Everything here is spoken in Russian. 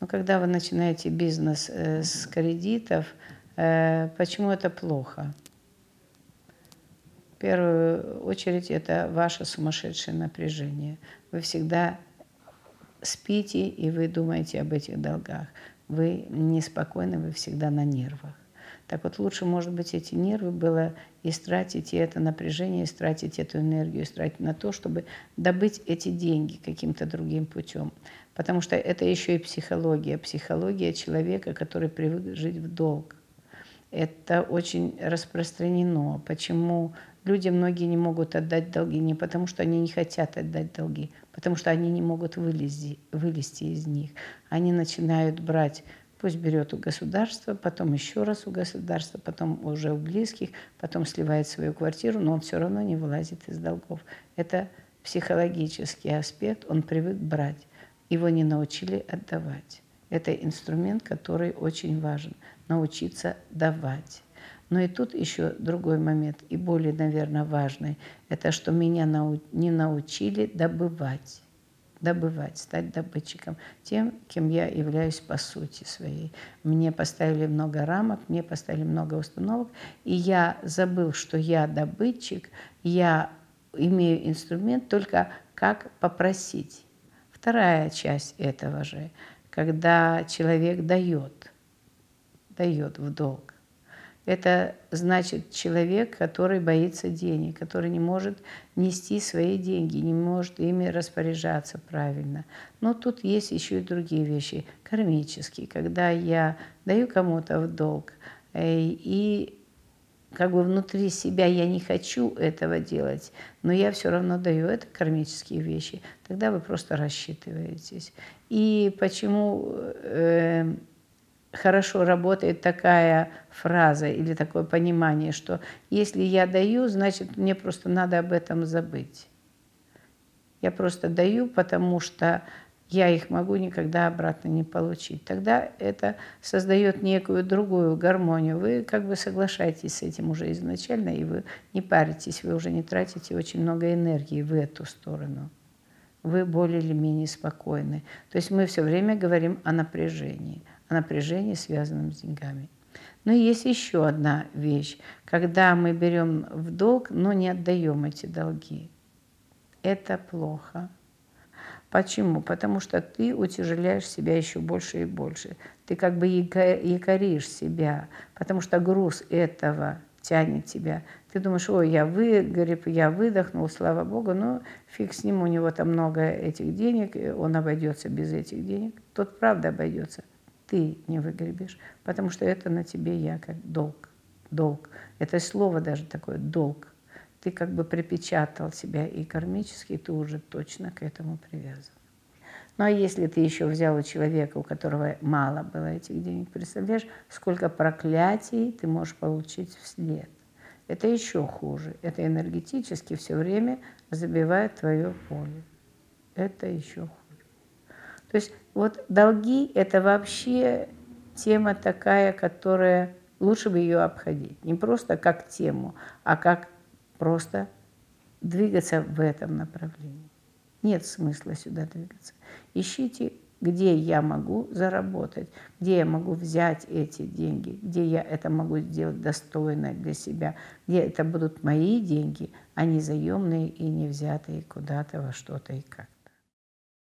Но когда вы начинаете бизнес э, с кредитов, э, почему это плохо? В первую очередь это ваше сумасшедшее напряжение. Вы всегда спите, и вы думаете об этих долгах. Вы неспокойны, вы всегда на нервах. Так вот, лучше, может быть, эти нервы было истратить и это напряжение, истратить эту энергию, истратить на то, чтобы добыть эти деньги каким-то другим путем. Потому что это еще и психология, психология человека, который привык жить в долг. Это очень распространено. Почему люди многие не могут отдать долги? Не потому, что они не хотят отдать долги, потому что они не могут вылезти, вылезти из них. Они начинают брать Пусть берет у государства, потом еще раз у государства, потом уже у близких, потом сливает свою квартиру, но он все равно не вылазит из долгов. Это психологический аспект, он привык брать. Его не научили отдавать. Это инструмент, который очень важен. Научиться давать. Но и тут еще другой момент, и более, наверное, важный, это что меня не научили добывать добывать, стать добытчиком, тем, кем я являюсь по сути своей. Мне поставили много рамок, мне поставили много установок, и я забыл, что я добытчик, я имею инструмент только как попросить. Вторая часть этого же, когда человек дает, дает в долг. Это значит человек, который боится денег, который не может нести свои деньги, не может ими распоряжаться правильно. Но тут есть еще и другие вещи, кармические, когда я даю кому-то в долг, э, и как бы внутри себя я не хочу этого делать, но я все равно даю это кармические вещи, тогда вы просто рассчитываетесь. И почему э, хорошо работает такая фраза или такое понимание, что если я даю, значит, мне просто надо об этом забыть. Я просто даю, потому что я их могу никогда обратно не получить. Тогда это создает некую другую гармонию. Вы как бы соглашаетесь с этим уже изначально, и вы не паритесь, вы уже не тратите очень много энергии в эту сторону. Вы более или менее спокойны. То есть мы все время говорим о напряжении – о напряжении, связанном с деньгами. Но есть еще одна вещь, когда мы берем в долг, но не отдаем эти долги. Это плохо. Почему? Потому что ты утяжеляешь себя еще больше и больше. Ты как бы якоришь себя, потому что груз этого тянет тебя. Ты думаешь, ой, я выгорев, я выдохнул, слава Богу, но фиг с ним, у него там много этих денег, он обойдется без этих денег. Тот правда обойдется ты не выгребешь, потому что это на тебе якорь, долг, долг. Это слово даже такое, долг. Ты как бы припечатал себя и кармически, ты уже точно к этому привязан. Ну а если ты еще взял у человека, у которого мало было этих денег, представляешь, сколько проклятий ты можешь получить вслед. Это еще хуже. Это энергетически все время забивает твое поле. Это еще хуже. То есть вот долги – это вообще тема такая, которая лучше бы ее обходить. Не просто как тему, а как просто двигаться в этом направлении. Нет смысла сюда двигаться. Ищите, где я могу заработать, где я могу взять эти деньги, где я это могу сделать достойно для себя, где это будут мои деньги, а не заемные и не взятые куда-то во что-то и как.